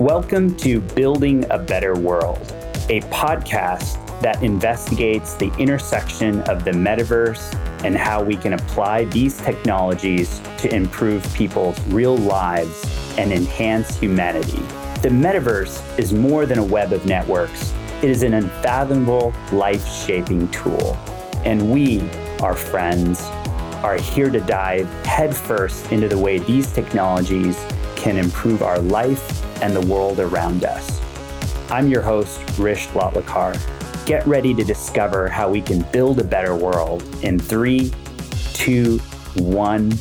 Welcome to Building a Better World, a podcast that investigates the intersection of the metaverse and how we can apply these technologies to improve people's real lives and enhance humanity. The metaverse is more than a web of networks, it is an unfathomable, life shaping tool. And we, our friends, are here to dive headfirst into the way these technologies can improve our life and the world around us. I'm your host, Hrish Lotlikar. Get ready to discover how we can build a better world in three, two, one.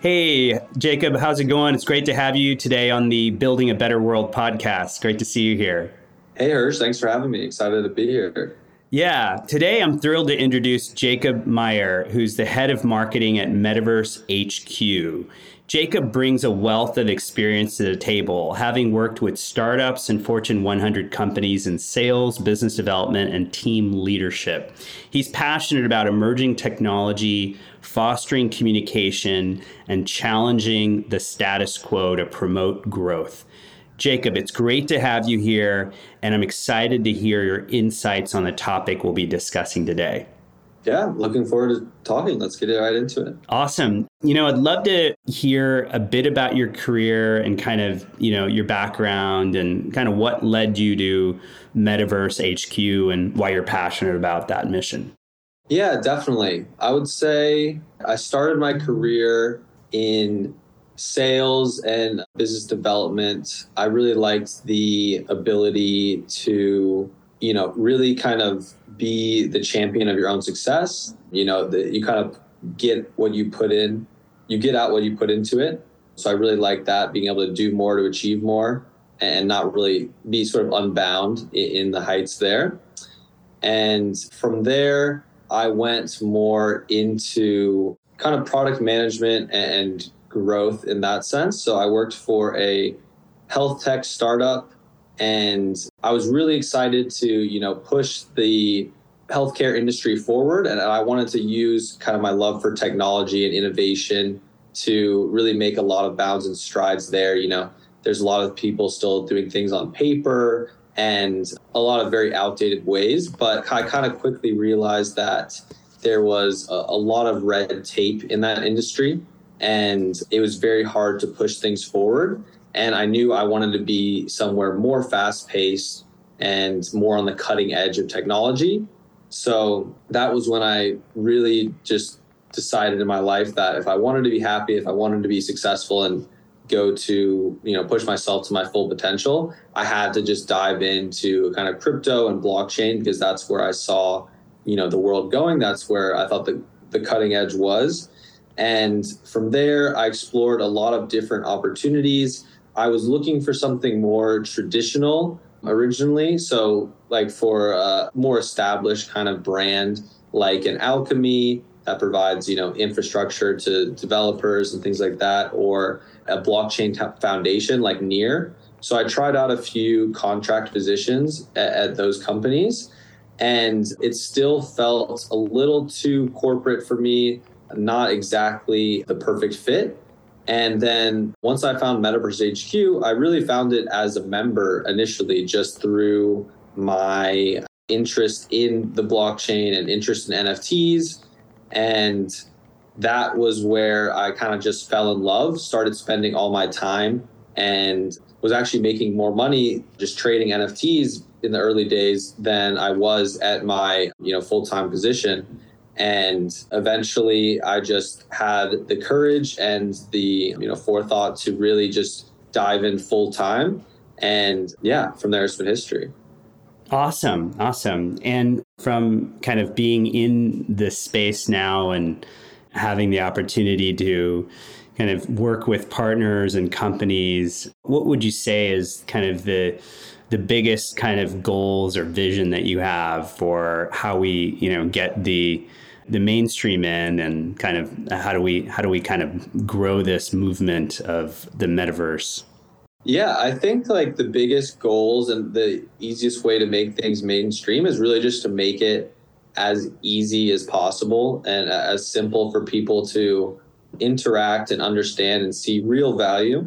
Hey, Jacob, how's it going? It's great to have you today on the Building a Better World podcast. Great to see you here. Hey, Hrish, thanks for having me. Excited to be here. Yeah, today I'm thrilled to introduce Jacob Meyer, who's the head of marketing at Metaverse HQ. Jacob brings a wealth of experience to the table, having worked with startups and Fortune 100 companies in sales, business development, and team leadership. He's passionate about emerging technology, fostering communication, and challenging the status quo to promote growth. Jacob, it's great to have you here, and I'm excited to hear your insights on the topic we'll be discussing today. Yeah, looking forward to talking. Let's get right into it. Awesome. You know, I'd love to hear a bit about your career and kind of, you know, your background and kind of what led you to Metaverse HQ and why you're passionate about that mission. Yeah, definitely. I would say I started my career in sales and business development, I really liked the ability to, you know, really kind of be the champion of your own success. You know, that you kind of get what you put in, you get out what you put into it. So I really like that, being able to do more to achieve more and not really be sort of unbound in the heights there. And from there, I went more into kind of product management and growth in that sense. So I worked for a health tech startup and I was really excited to, you know, push the healthcare industry forward and I wanted to use kind of my love for technology and innovation to really make a lot of bounds and strides there, you know. There's a lot of people still doing things on paper and a lot of very outdated ways, but I kind of quickly realized that there was a, a lot of red tape in that industry and it was very hard to push things forward. And I knew I wanted to be somewhere more fast paced and more on the cutting edge of technology. So that was when I really just decided in my life that if I wanted to be happy, if I wanted to be successful and go to, you know, push myself to my full potential, I had to just dive into kind of crypto and blockchain because that's where I saw, you know, the world going. That's where I thought the, the cutting edge was. And from there, I explored a lot of different opportunities. I was looking for something more traditional originally. So, like for a more established kind of brand, like an Alchemy that provides, you know, infrastructure to developers and things like that, or a blockchain foundation like Near. So I tried out a few contract positions at, at those companies, and it still felt a little too corporate for me not exactly the perfect fit. And then once I found Metaverse HQ, I really found it as a member initially just through my interest in the blockchain and interest in NFTs. And that was where I kind of just fell in love, started spending all my time, and was actually making more money just trading NFTs in the early days than I was at my, you know, full-time position. And eventually I just had the courage and the, you know, forethought to really just dive in full time. And yeah, from there it's been history. Awesome. Awesome. And from kind of being in this space now and having the opportunity to kind of work with partners and companies, what would you say is kind of the the biggest kind of goals or vision that you have for how we, you know, get the the mainstream in and kind of how do we how do we kind of grow this movement of the metaverse? Yeah i think like the biggest goals and the easiest way to make things mainstream is really just to make it as easy as possible and as simple for people to interact and understand and see real value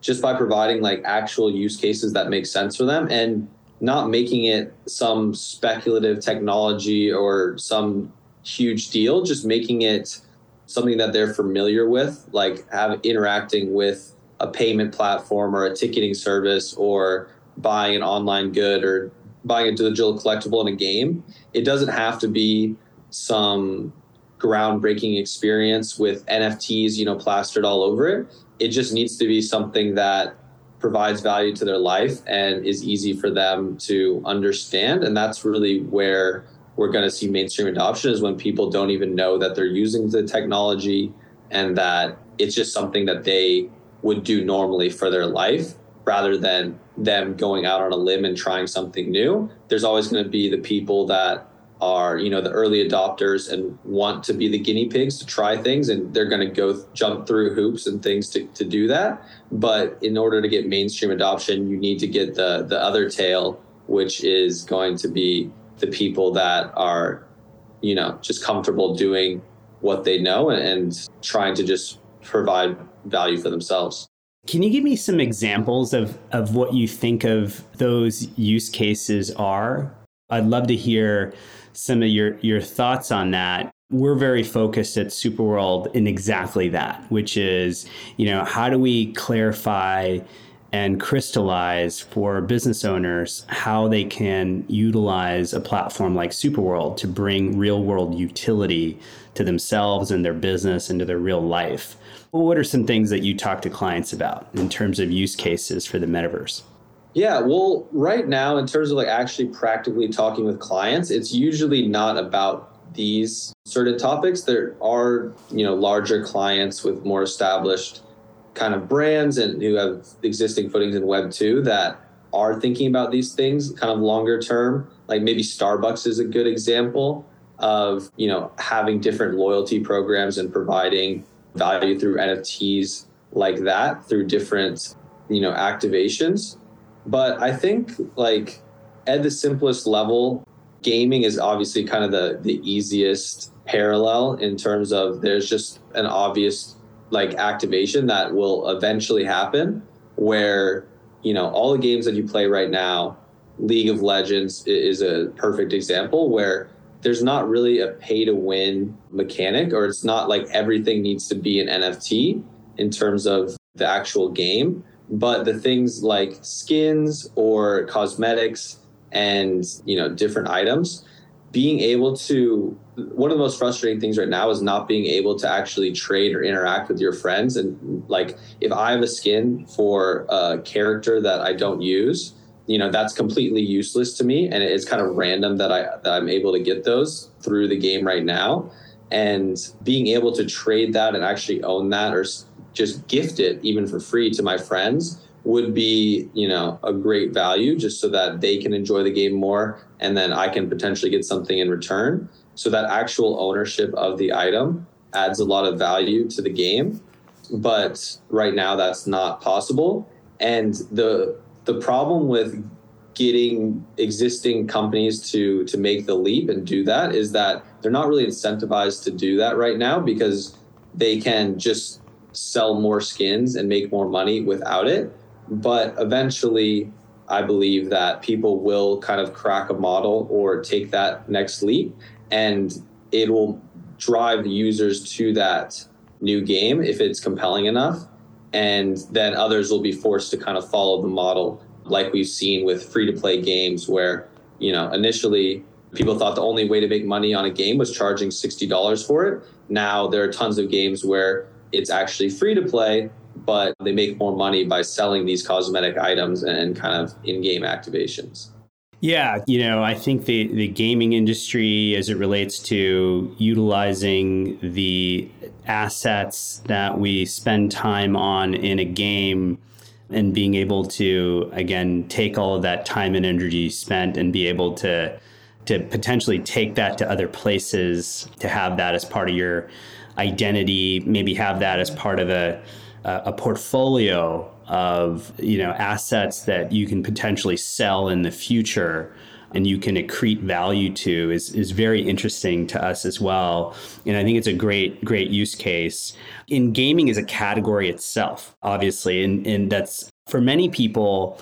just by providing like actual use cases that make sense for them and not making it some speculative technology or some huge deal, just making it something that they're familiar with, like have interacting with a payment platform or a ticketing service or buying an online good or buying a digital collectible in a game. It doesn't have to be some groundbreaking experience with NFTs, you know, plastered all over it. It just needs to be something that provides value to their life and is easy for them to understand. And that's really where we're going to see mainstream adoption is when people don't even know that they're using the technology and that it's just something that they would do normally for their life rather than them going out on a limb and trying something new. There's always going to be the people that are, you know, the early adopters and want to be the guinea pigs to try things and they're going to go jump through hoops and things to, to do that. But in order to get mainstream adoption, you need to get the the other tail, which is going to be the people that are, you know, just comfortable doing what they know and, and trying to just provide value for themselves. Can you give me some examples of, of what you think of those use cases are? I'd love to hear some of your, your thoughts on that. We're very focused at Superworld in exactly that, which is, you know, how do we clarify and crystallize for business owners how they can utilize a platform like Superworld to bring real world utility to themselves and their business and to their real life. What are some things that you talk to clients about in terms of use cases for the metaverse? Yeah, well, right now, in terms of like actually practically talking with clients, it's usually not about these certain topics. There are, you know, larger clients with more established kind of brands and who have existing footings in Web 2 that are thinking about these things kind of longer term. Like maybe Starbucks is a good example of, you know, having different loyalty programs and providing value through NFTs like that through different, you know, activations. But I think like at the simplest level, gaming is obviously kind of the the easiest parallel in terms of there's just an obvious like activation that will eventually happen where you know all the games that you play right now league of legends is a perfect example where there's not really a pay to win mechanic or it's not like everything needs to be an nft in terms of the actual game but the things like skins or cosmetics and you know different items being able to one of the most frustrating things right now is not being able to actually trade or interact with your friends. And like if i have a skin for a character that i don't use you know that's completely useless to me. And it's kind of random that i that i'm able to get those through the game right now. And being able to trade that and actually own that or just gift it even for free to my friends would be you know a great value just so that they can enjoy the game more and then i can potentially get something in return so that actual ownership of the item adds a lot of value to the game. But right now that's not possible. And the the problem with getting existing companies to to make the leap and do that is that they're not really incentivized to do that right now because they can just sell more skins and make more money without it. But eventually, I believe that people will kind of crack a model or take that next leap and it will drive users to that new game if it's compelling enough. And then others will be forced to kind of follow the model like we've seen with free to play games where you know initially people thought the only way to make money on a game was charging $60 for it. Now there are tons of games where it's actually free to play but they make more money by selling these cosmetic items and kind of in-game activations. Yeah, you know, I think the, the gaming industry, as it relates to utilizing the assets that we spend time on in a game and being able to, again, take all of that time and energy spent and be able to to potentially take that to other places, to have that as part of your identity, maybe have that as part of a a portfolio of you know assets that you can potentially sell in the future and you can accrete value to is, is very interesting to us as well. And I think it's a great, great use case. In gaming is a category itself, obviously, and, and that's for many people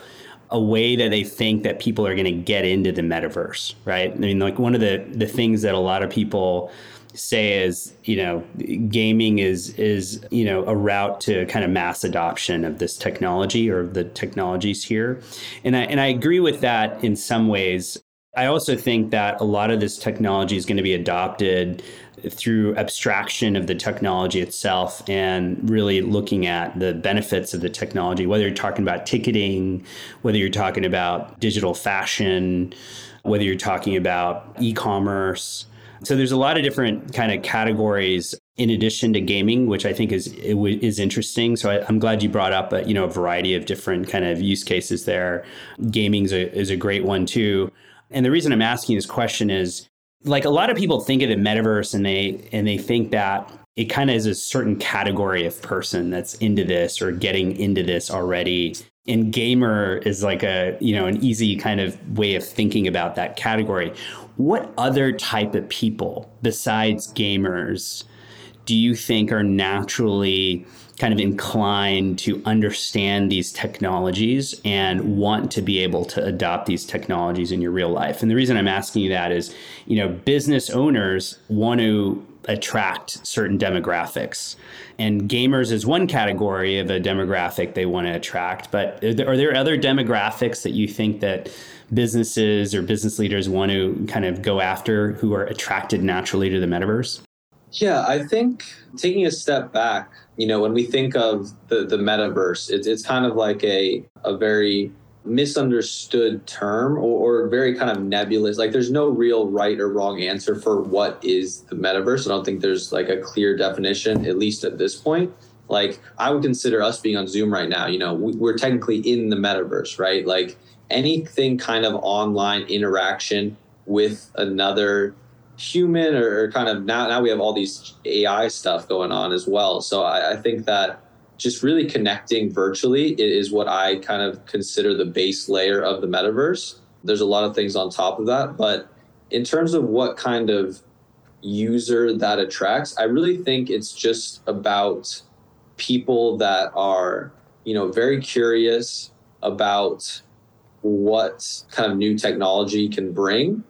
a way that they think that people are going to get into the metaverse, right? I mean, like one of the the things that a lot of people say is, you know, gaming is is you know a route to kind of mass adoption of this technology or the technologies here, and I and I agree with that in some ways. I also think that a lot of this technology is going to be adopted through abstraction of the technology itself and really looking at the benefits of the technology, whether you're talking about ticketing, whether you're talking about digital fashion, whether you're talking about e commerce. So there's a lot of different kind of categories in addition to gaming, which I think is is interesting. So I, am glad you brought up a, you know a variety of different kind of use cases there. Gaming is is a great one too. And the reason I'm asking this question is like a lot of people think of the metaverse and they and they think that it kind of is a certain category of person that's into this or getting into this already and gamer is like a you know an easy kind of way of thinking about that category what other type of people besides gamers do you think are naturally kind of inclined to understand these technologies and want to be able to adopt these technologies in your real life. And the reason I'm asking you that is, you know, business owners want to attract certain demographics. And gamers is one category of a demographic they want to attract. But are there, are there other demographics that you think that businesses or business leaders want to kind of go after who are attracted naturally to the metaverse? Yeah, I think taking a step back, you know, when we think of the, the metaverse, it's, it's kind of like a, a very misunderstood term or, or, very kind of nebulous. Like there's no real right or wrong answer for what is the metaverse. I don't think there's like a clear definition, at least at this point. Like I would consider us being on Zoom right now, you know, we, we're technically in the metaverse, right? Like anything kind of online interaction with another human or, kind of now now we have all these AI stuff going on as well. So I, I think that just really connecting virtually is what I kind of consider the base layer of the metaverse. There's a lot of things on top of that, but in terms of what kind of user that attracts, I really think it's just about people that are, you know, very curious about what kind of new technology can bring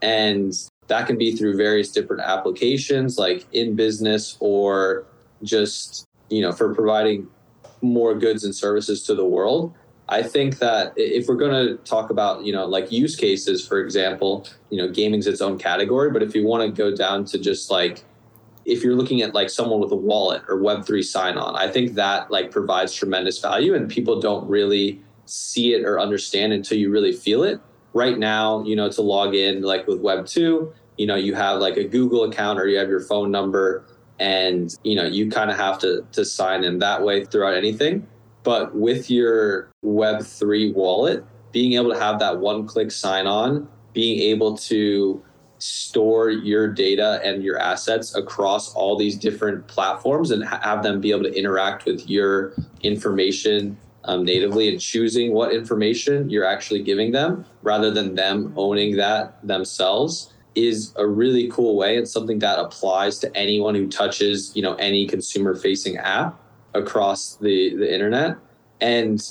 and that can be through various different applications, like in business or just, you know, for providing more goods and services to the world. I think that if we're going to talk about, you know, like use cases, for example, you know, gaming's its own category. But if you want to go down to just like, if you're looking at like someone with a wallet or Web3 sign on, I think that like provides tremendous value and people don't really see it or understand until you really feel it right now, you know, to log in like with Web 2, you know, you have like a Google account or you have your phone number and, you know, you kind of have to, to sign in that way throughout anything. But with your Web3 wallet, being able to have that one click sign on, being able to store your data and your assets across all these different platforms and have them be able to interact with your information um, natively and choosing what information you're actually giving them rather than them owning that themselves is a really cool way. And something that applies to anyone who touches you know any consumer facing app across the the internet. And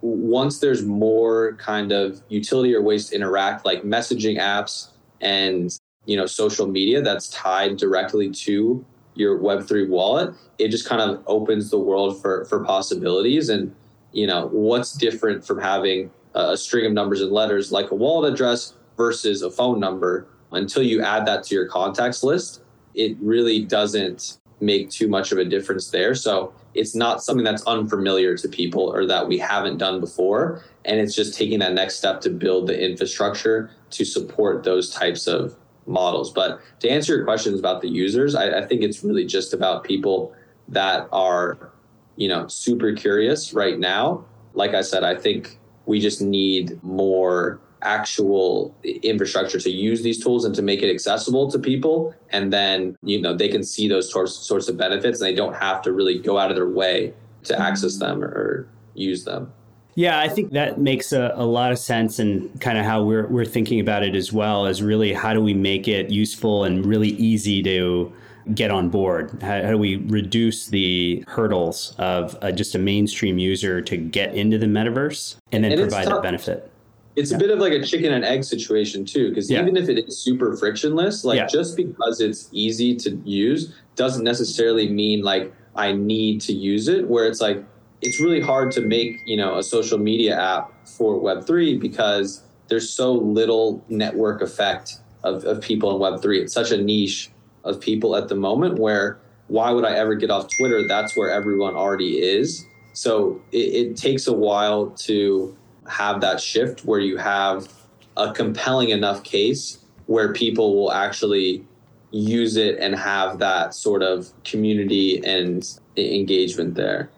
once there's more kind of utility or ways to interact like messaging apps and you know social media that's tied directly to your web3 wallet it just kind of opens the world for for possibilities. And you know what's different from having a string of numbers and letters like a wallet address versus a phone number until you add that to your contacts list it really doesn't make too much of a difference there. So it's not something that's unfamiliar to people or that we haven't done before. And it's just taking that next step to build the infrastructure to support those types of models. But to answer your questions about the users I, I think it's really just about people that are you know, super curious right now. Like I said, I think we just need more actual infrastructure to use these tools and to make it accessible to people and then you know they can see those sorts sorts of benefits and they don't have to really go out of their way to access them or, use them Yeah, I think that makes a, a lot of sense and kind of how we're, we're thinking about it as well is really how do we make it useful and really easy to get on board? How, how do we reduce the hurdles of uh, just a mainstream user to get into the metaverse and then and provide that benefit? It's yeah. a bit of like a chicken and egg situation too, because yeah. even if it is super frictionless, like yeah. just because it's easy to use doesn't necessarily mean like I need to use it. Where it's like it's really hard to make you know a social media app for web3 because there's so little network effect of, of people in web3 it's such a niche of people at the moment where why would i ever get off twitter that's where everyone already is so it, it takes a while to have that shift where you have a compelling enough case where people will actually use it and have that sort of community and engagement there.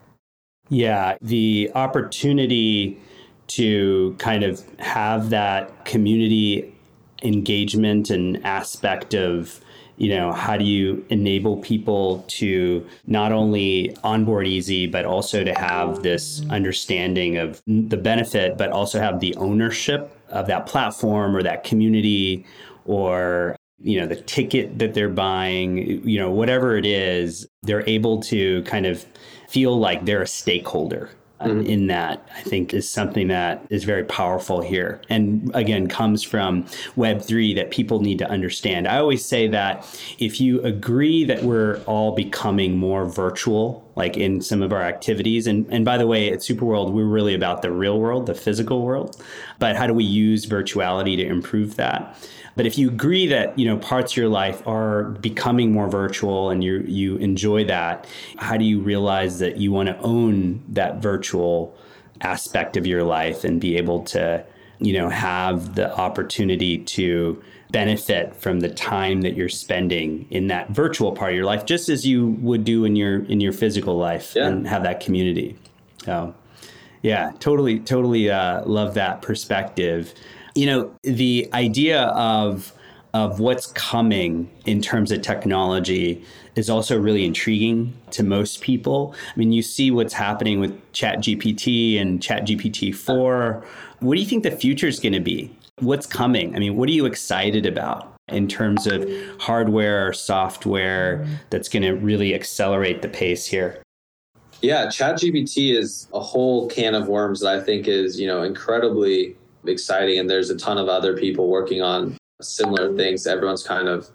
Yeah, the opportunity to kind of have that community engagement and aspect of you know how do you enable people to not only onboard easy but also to have this understanding of the benefit but also have the ownership of that platform or that community or you know the ticket that they're buying you know whatever it is they're able to kind of feel like they're a stakeholder mm-hmm. in that i think is something that is very powerful here and again comes from web3 that people need to understand i always say that if you agree that we're all becoming more virtual like in some of our activities and, and by the way at superworld we're really about the real world the physical world but how do we use virtuality to improve that but if you agree that you know parts of your life are becoming more virtual and you you enjoy that, how do you realize that you want to own that virtual aspect of your life and be able to you know have the opportunity to benefit from the time that you're spending in that virtual part of your life just as you would do in your in your physical life yeah. and have that community so yeah totally totally uh, love that perspective you know, the idea of of what's coming in terms of technology is also really intriguing to most people. I mean, you see what's happening with ChatGPT and ChatGPT 4. What do you think the future is going to be? What's coming? I mean, what are you excited about in terms of hardware or software that's going to really accelerate the pace here? Yeah, ChatGPT is a whole can of worms that I think is, you know, incredibly exciting and there's a ton of other people working on similar things. Everyone's kind of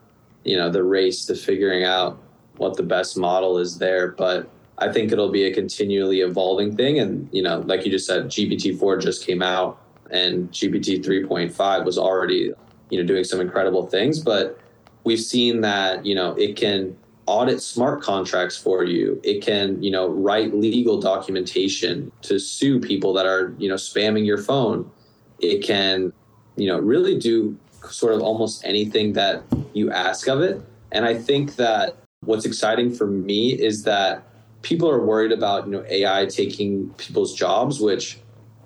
you know the race to figuring out what the best model is there but i think it'll be a continually evolving thing. And you know like you just said gpt-4 just came out and gpt 3.5 was already you know doing some incredible things. But we've seen that you know it can audit smart contracts for you. It can you know write legal documentation to sue people that are you know spamming your phone it can, you know, really do sort of almost anything that you ask of it. And I think that what's exciting for me is that people are worried about, you know, AI taking people's jobs, which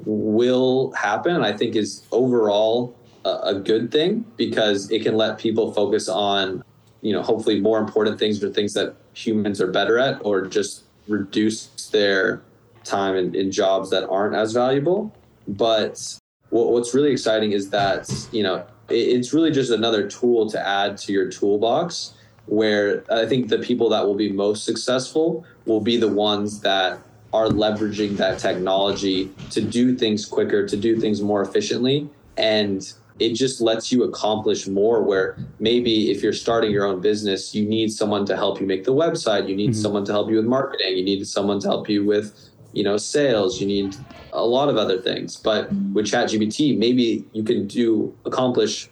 will happen. I think is overall a, a good thing because it can let people focus on, you know, hopefully more important things or things that humans are better at or just reduce their time in, in jobs that aren't as valuable. But what's really exciting is that you know it's really just another tool to add to your toolbox where i think the people that will be most successful will be the ones that are leveraging that technology to do things quicker to do things more efficiently. And it just lets you accomplish more where maybe if you're starting your own business you need someone to help you make the website. You need mm-hmm. someone to help you with marketing. You need someone to help you with you know sales. You need a lot of other things but with ChatGPT maybe you can do accomplish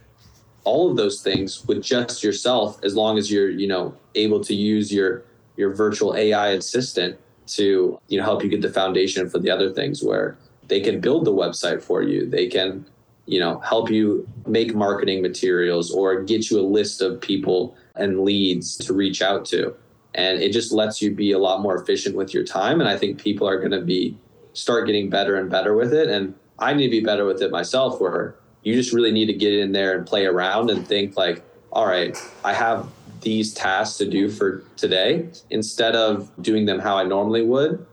all of those things with just yourself as long as you're you know able to use your your virtual ai assistant to you know help you get the foundation for the other things where they can build the website for you. They can you know help you make marketing materials or get you a list of people and leads to reach out to. And it just lets you be a lot more efficient with your time and i think people are going to be start getting better and better with it and i need to be better with it myself where you just really need to get in there and play around and think like all right i have these tasks to do for today instead of doing them how i normally would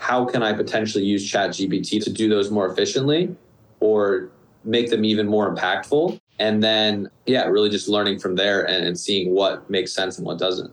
how can I potentially use Chat GPT to do those more efficiently or make them even more impactful? And then, yeah, really just learning from there and, and seeing what makes sense and what doesn't.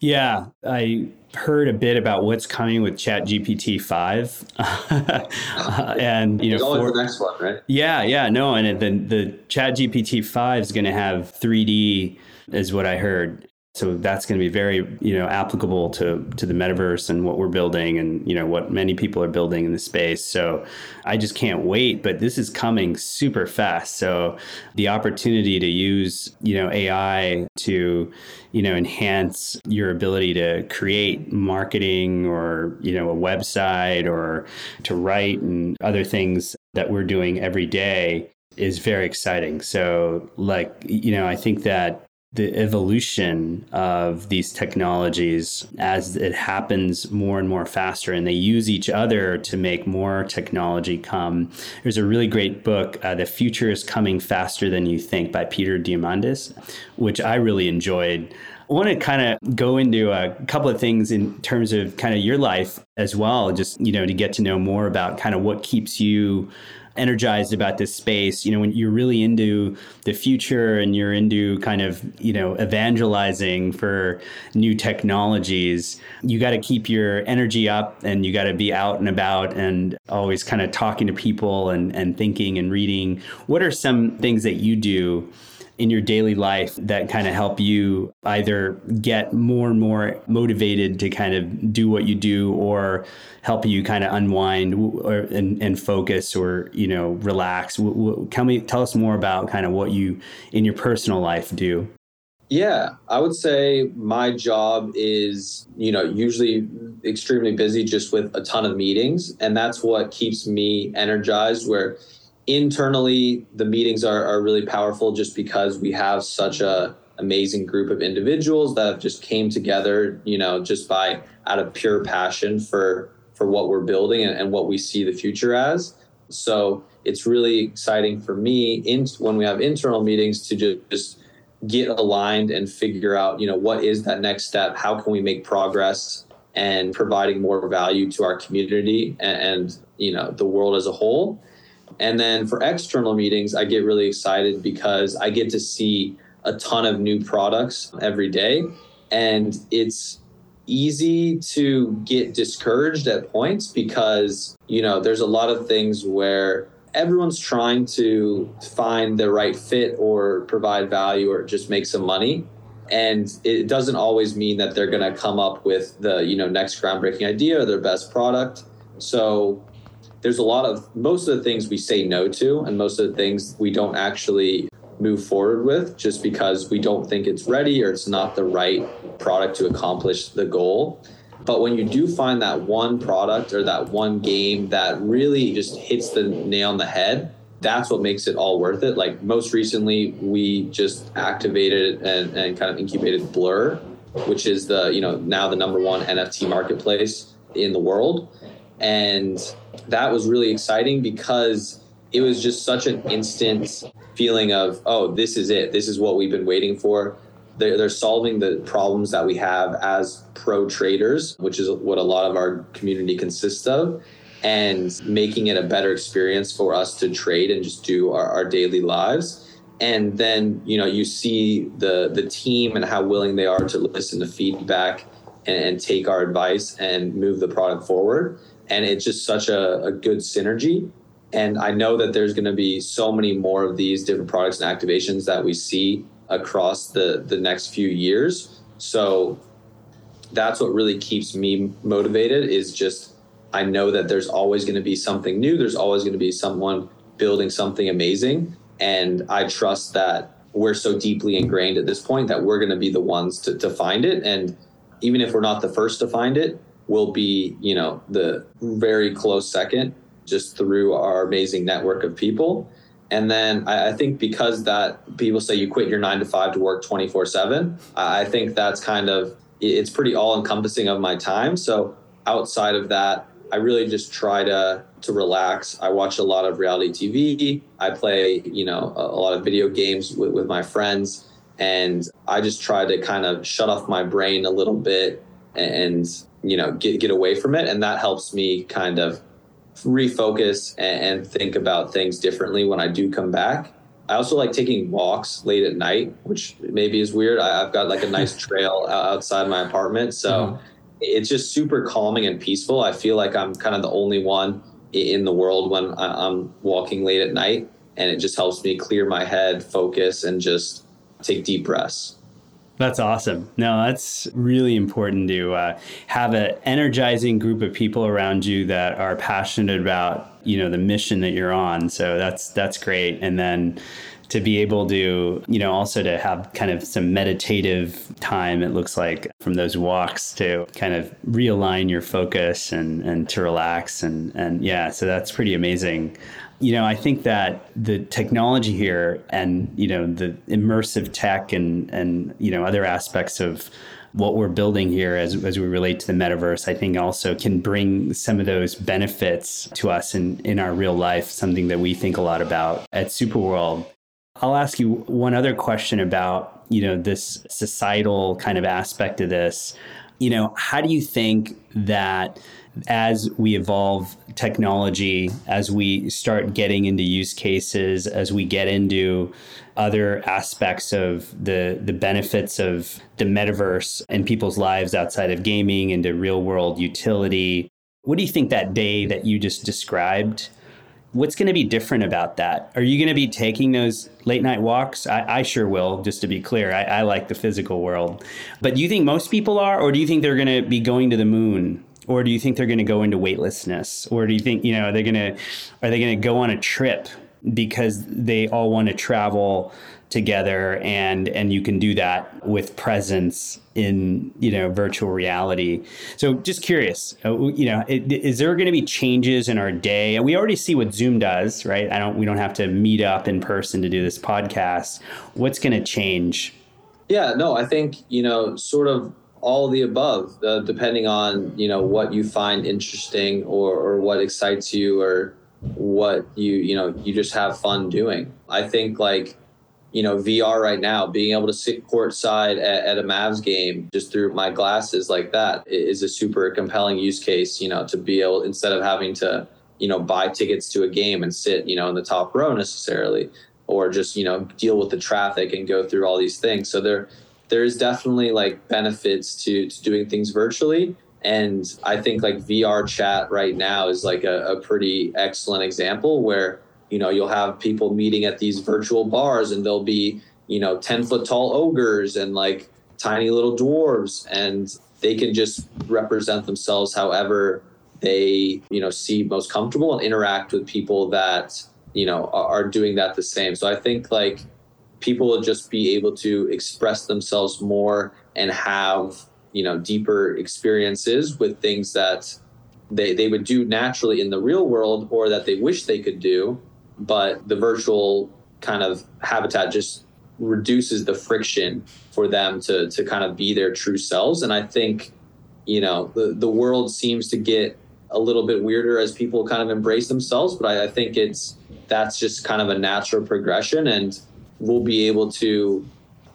Yeah, I heard a bit about what's coming with Chat GPT five, uh, and you know, for, the next one, right? Yeah, yeah, no, and the the Chat GPT five is going to have 3D, is what I heard, so that's going to be very, you know, applicable to to the metaverse and what we're building and you know what many people are building in the space. So I just can't wait, but this is coming super fast. So the opportunity to use, you know, AI to, you know, enhance your ability to create marketing or, you know, a website or to write and other things that we're doing every day is very exciting. So like, you know, I think that the evolution of these technologies as it happens more and more faster and they use each other to make more technology come. There's a really great book uh, the future is coming faster than you think by peter diamandis which i really enjoyed. I want to kind of go into a couple of things in terms of kind of your life as well, just, you know, to get to know more about kind of what keeps you energized about this space. You know, when you're really into the future and you're into kind of, you know, evangelizing for new technologies, you got to keep your energy up and you got to be out and about and always kind of talking to people and, and thinking and reading. What are some things that you do? In your daily life that kind of help you either get more and more motivated to kind of do what you do or help you kind of unwind or, and, and focus or you know relax tell me tell us more about kind of what you in your personal life do yeah, I would say my job is, you know, usually extremely busy just with a ton of meetings. And that's what keeps me energized. Where internally the meetings are, are really powerful just because we have such a amazing group of individuals that have just came together you know just by out of pure passion for for what we're building and, and what we see the future as. So it's really exciting for me in when we have internal meetings to just, just get aligned and figure out you know what is that next step? How can we make progress and providing more value to our community and, and you know the world as a whole and then for external meetings, I get really excited because I get to see a ton of new products every day. And it's easy to get discouraged at points because, you know, there's a lot of things where everyone's trying to find the right fit or provide value or just make some money and it doesn't always mean that they're going to come up with the you know next groundbreaking idea or their best product so there's a lot of most of the things we say no to and most of the things we don't actually move forward with just because we don't think it's ready or it's not the right product to accomplish the goal. But when you do find that one product or that one game that really just hits the nail on the head, that's what makes it all worth it. Like most recently, we just activated and, and kind of incubated Blur, which is the, you know, now the number one NFT marketplace in the world. And that was really exciting because it was just such an instant feeling of, oh, this is it. This is what we've been waiting for. They're, they're solving the problems that we have as pro traders, which is what a lot of our community consists of, and making it a better experience for us to trade and just do our, our daily lives and then you know you see the the team and how willing they are to listen to feedback and, and, take our advice and move the product forward and it's just such a, a good synergy. And I know that there's going to be so many more of these different products and activations that we see across the the next few years. So that's what really keeps me motivated is just I know that there's always going to be something new. There's always going to be someone building something amazing. And I trust that we're so deeply ingrained at this point that we're going to be the ones to, to find it. And even if we're not the first to find it, will be, you know, the very close second just through our amazing network of people. And then I, I think because that people say you quit your nine to five to work 24 seven, I think that's kind of, it's pretty all encompassing of my time. So outside of that, I really just try to to relax. I watch a lot of reality TV. I play, you know, a, a lot of video games with, with my friends. And I just try to kind of shut off my brain a little bit and you know, get get away from it, and that helps me kind of refocus and, and think about things differently when I do come back. I also like taking walks late at night, which maybe is weird. I, have got like a nice trail outside my apartment, so mm-hmm. it's just super calming and peaceful. I feel like I'm kind of the only one in the world when I'm walking late at night, and it just helps me clear my head, focus, and just take deep breaths. That's awesome. No, that's really important to uh, have an energizing group of people around you that are passionate about you know the mission that you're on. So that's that's great. And then to be able to you know also to have kind of some meditative time it looks like from those walks to kind of realign your focus and and to relax and and yeah so that's pretty amazing you know, I think that the technology here and, you know, the immersive tech and, and, you know, other aspects of what we're building here as, as we relate to the metaverse, I think also can bring some of those benefits to us in, in our real life, something that we think a lot about at Superworld. I'll ask you one other question about, you know, this societal kind of aspect of this. You know, how do you think that as we evolve technology, as we start getting into use cases, as we get into other aspects of the the benefits of the metaverse and people's lives outside of gaming into real world utility. What do you think that day that you just described? What's going to be different about that? Are you going to be taking those late night walks? I, I sure will, just to be clear. I, I like the physical world. But do you think most people are, or do you think they're going to be going to the moon or do you think they're going to go into weightlessness or do you think you know are they're going to are they going to go on a trip because they all want to travel together and and you can do that with presence in you know virtual reality. So just curious uh, you know is there going to be changes in our day? We already see what zoom does right? I don't we don't have to meet up in person to do this podcast. What's going to change? Yeah no i think you know sort of all the above, uh, depending on you know what you find interesting or, or what excites you or what you you know you just have fun doing. I think like you know VR right now, being able to sit courtside at, at a Mavs game just through my glasses like that is a super compelling use case. You know, to be able instead of having to you know buy tickets to a game and sit you know in the top row necessarily or just you know deal with the traffic and go through all these things so there there's definitely like benefits to, to doing things virtually. And I think like VR chat right now is like a, a pretty excellent example where, you know, you'll have people meeting at these virtual bars and they'll be, you know, 10 foot tall ogres and like tiny little dwarves and they can just represent themselves however they, you know, see most comfortable and interact with people that, you know, are, are doing that the same. So I think like people will just be able to express themselves more and have you know deeper experiences with things that they, they would do naturally in the real world or that they wish they could do but the virtual kind of habitat just reduces the friction for them to to kind of be their true selves. And i think you know the, the world seems to get a little bit weirder as people kind of embrace themselves but I, I think it's that's just kind of a natural progression and we'll be able to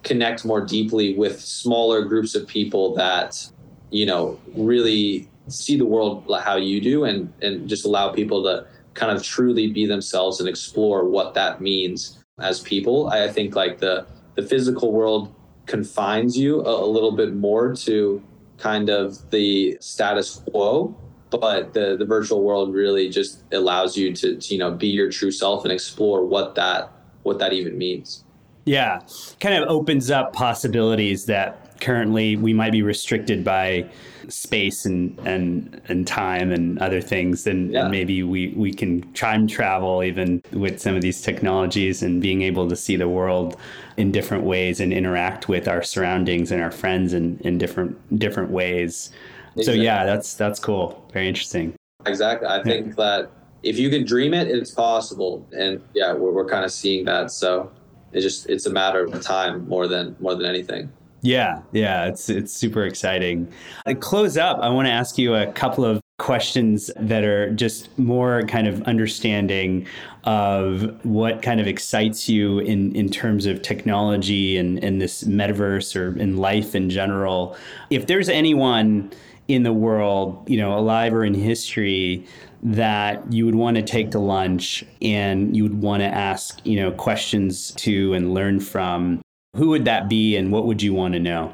connect more deeply with smaller groups of people that you know really see the world how you do and and just allow people to kind of truly be themselves and explore what that means as people i think like the the physical world confines you a, a little bit more to kind of the status quo but the the virtual world really just allows you to, to you know be your true self and explore what that what that even means. Yeah, kind of opens up possibilities that currently we might be restricted by space and and and time and other things and, yeah. and, maybe we we can time travel even with some of these technologies and being able to see the world in different ways and interact with our surroundings and our friends in, in different different ways exactly. so yeah that's that's cool very interesting exactly i think yeah. that if you can dream it, it's possible. And yeah, we're, we're kind of seeing that. So it's just it's a matter of time more than more than anything. Yeah, yeah, it's it's super exciting. To close up, I want to ask you a couple of questions that are just more kind of understanding of what kind of excites you in in terms of technology and in this metaverse or in life in general. If there's anyone in the world, you know, alive or in history that you would want to take to lunch and you would want to ask, you know, questions to and learn from? Who would that be and what would you want to know?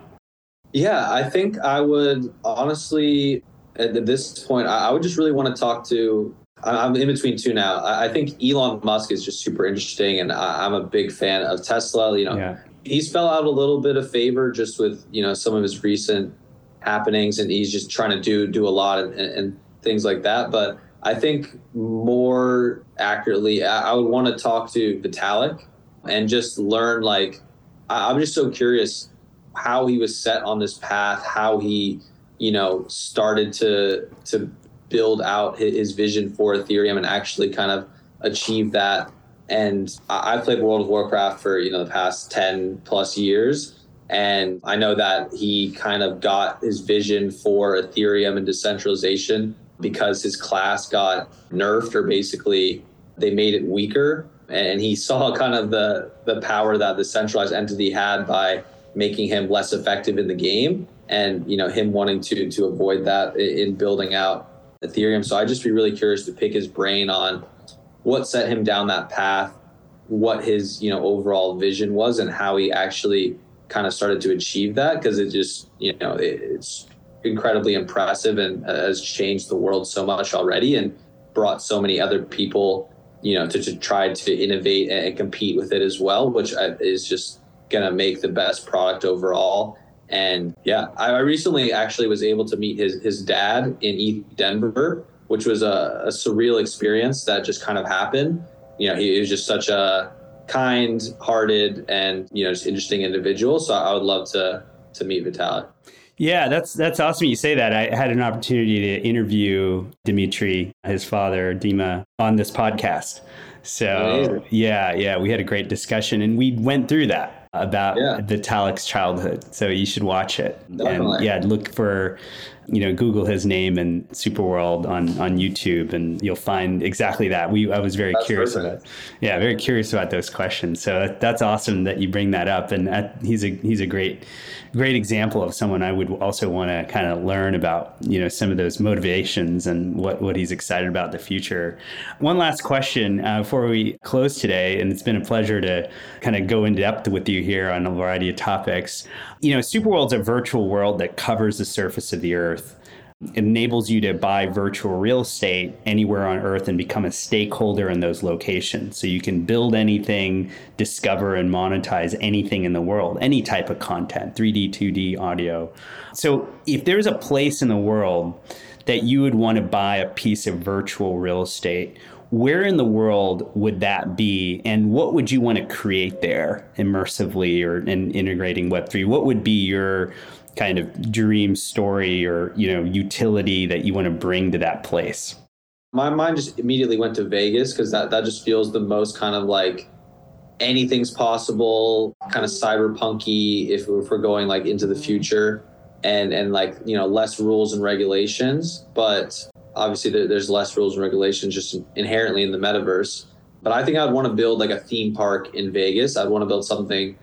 Yeah, I think I would honestly, at this point, I would just really want to talk to. I'm in between two now. I think Elon Musk is just super interesting, and I'm a big fan of Tesla. You know, yeah. he's fell out a little bit of favor just with you know some of his recent happenings, and he's just trying to do do a lot and, and things like that. But I think more accurately, I, I would want to talk to Vitalik and just learn like I'm just so curious how he was set on this path, how he, you know, started to to build out his vision for Ethereum and actually kind of achieve that. And I've played World of Warcraft for you know the past ten plus years, and I know that he kind of got his vision for Ethereum and decentralization because his class got nerfed or basically they made it weaker. And he saw kind of the the power that the centralized entity had by making him less effective in the game and you know him wanting to to avoid that in building out ethereum. So i'd just be really curious to pick his brain on what set him down that path what his you know overall vision was and how he actually kind of started to achieve that. Because it just you know it, it's incredibly impressive and uh, has changed the world so much already and brought so many other people you know to, to try to innovate and compete with it as well which uh, is just going to make the best product overall. And yeah, I recently actually was able to meet his his dad in ETH Denver, which was a, a surreal experience that just kind of happened. You know, he was just such a kind-hearted and you know just interesting individual. So I would love to to meet Vitalik. Yeah, that's that's awesome. You say that. I had an opportunity to interview Dimitri, his father, Dima, on this podcast. So yeah, yeah, we had a great discussion, and we went through that about yeah. Vitalik's childhood. So you should watch it. Definitely. And yeah, look for, you know, Google his name and Superworld on on YouTube, and you'll find exactly that. We I was very that's curious perfect. about, yeah, very curious about those questions. So that's awesome that you bring that up, and he's a he's a great great example of someone I would also want to kind of learn about, you know, some of those motivations and what, what he's excited about the future. One last question uh, before we close today, and it's been a pleasure to kind of go in depth with you here on a variety of topics. You know, Superworld's a virtual world that covers the surface of the earth. Enables you to buy virtual real estate anywhere on earth and become a stakeholder in those locations. So you can build anything, discover and monetize anything in the world, any type of content, 3D, 2D, audio. So if there's a place in the world that you would want to buy a piece of virtual real estate, where in the world would that be and what would you want to create there immersively or in integrating web3 what would be your kind of dream story or you know utility that you want to bring to that place? My mind just immediately went to vegas because that, that just feels the most kind of like anything's possible kind of cyberpunky if, if we're going like into the future and and like you know less rules and regulations but obviously there, there's less rules and regulations just inherently in the metaverse. But i think i'd want to build like a theme park in vegas. I'd want to build something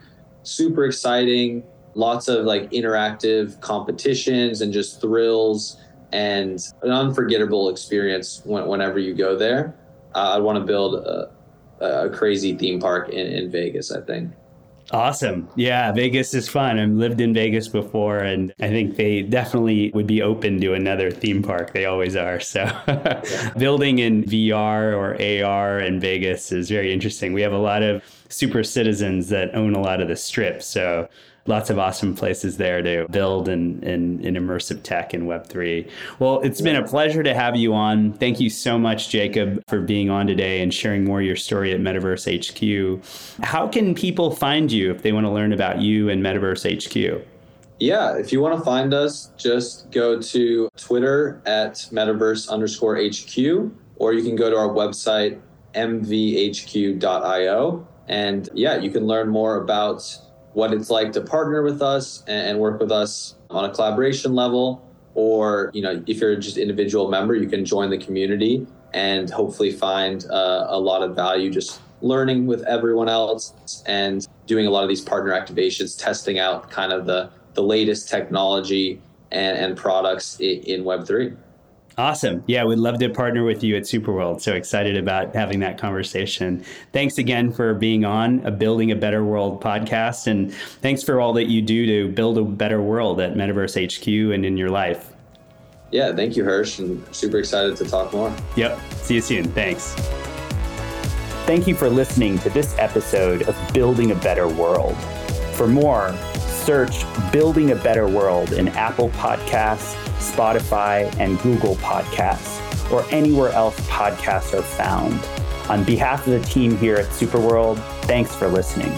super exciting lots of like interactive competitions and just thrills and an unforgettable experience when, whenever you go there. Uh, I want to build a, a, crazy theme park in, in Vegas, I think. Awesome. Yeah, Vegas is fun. I've lived in Vegas before, and I think they definitely would be open to another theme park. They always are. So, building in VR or AR in Vegas is very interesting. We have a lot of super citizens that own a lot of the strip. So, lots of awesome places there to build in, in, in immersive tech and Web3. Well, it's been a pleasure to have you on. Thank you so much, Jacob, for being on today and sharing more of your story at Metaverse HQ. How can people find you if they want to learn about you and Metaverse HQ? Yeah, if you want to find us, just go to Twitter at metaverse underscore HQ, or you can go to our website, mvhq.io. And yeah, you can learn more about what it's like to partner with us and work with us on a collaboration level or you know if you're just individual member you can join the community and hopefully find uh, a lot of value just learning with everyone else and doing a lot of these partner activations testing out kind of the the latest technology and, and products in, in Web3. Awesome. Yeah, we'd love to partner with you at Superworld. So excited about having that conversation. Thanks again for being on a Building a Better World podcast. And thanks for all that you do to build a better world at Metaverse HQ and in your life. Yeah, thank you, Hrish, and super excited to talk more. Yep. See you soon. Thanks. Thank you for listening to this episode of Building a Better World. For more, search Building a Better World in Apple Podcasts Spotify, and Google Podcasts, or anywhere else podcasts are found. On behalf of the team here at Superworld, thanks for listening.